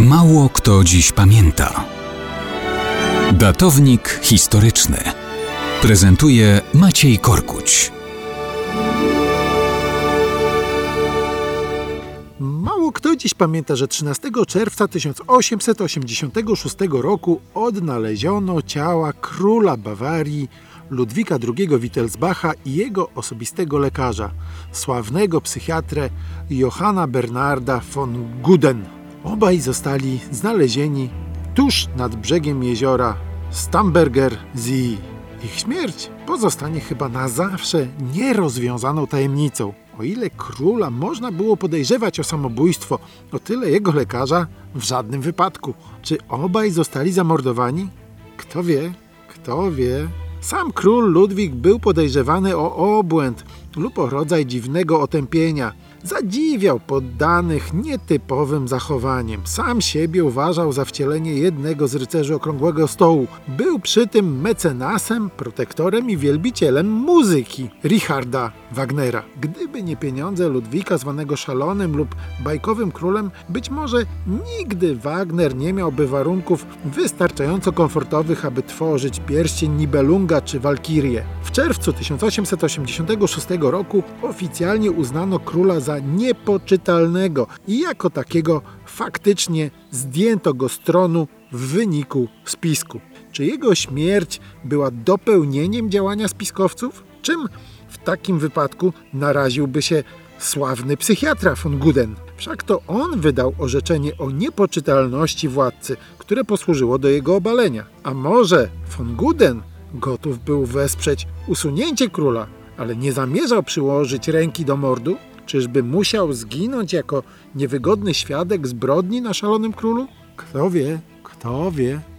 Mało kto dziś pamięta. Datownik historyczny prezentuje Maciej Korkuć. Mało kto dziś pamięta, że 13 czerwca 1886 roku odnaleziono ciała króla Bawarii Ludwika II Wittelsbacha i jego osobistego lekarza, sławnego psychiatrę Johanna Bernarda von Guden. Obaj zostali znalezieni tuż nad brzegiem jeziora Stamberger See. Ich śmierć pozostanie chyba na zawsze nierozwiązaną tajemnicą. O ile króla można było podejrzewać o samobójstwo, o tyle jego lekarza w żadnym wypadku. Czy obaj zostali zamordowani? Kto wie, kto wie. Sam król Ludwik był podejrzewany o obłęd lub o rodzaj dziwnego otępienia. Zadziwiał poddanych nietypowym zachowaniem. Sam siebie uważał za wcielenie jednego z rycerzy Okrągłego Stołu. Był przy tym mecenasem, protektorem i wielbicielem muzyki Richarda Wagnera. Gdyby nie pieniądze Ludwika zwanego szalonym lub bajkowym królem, być może nigdy Wagner nie miałby warunków wystarczająco komfortowych, aby tworzyć pierścień Nibelunga czy Walkirię. W czerwcu 1886 roku oficjalnie uznano króla za niepoczytalnego i jako takiego faktycznie zdjęto go z tronu w wyniku spisku. Czy jego śmierć była dopełnieniem działania spiskowców? Czym w takim wypadku naraziłby się sławny psychiatra von Guden? Wszak to on wydał orzeczenie o niepoczytalności władcy, które posłużyło do jego obalenia. A może von Guden gotów był wesprzeć usunięcie króla, ale nie zamierzał przyłożyć ręki do mordu? Czyżby musiał zginąć jako niewygodny świadek zbrodni na szalonym królu? Kto wie, kto wie.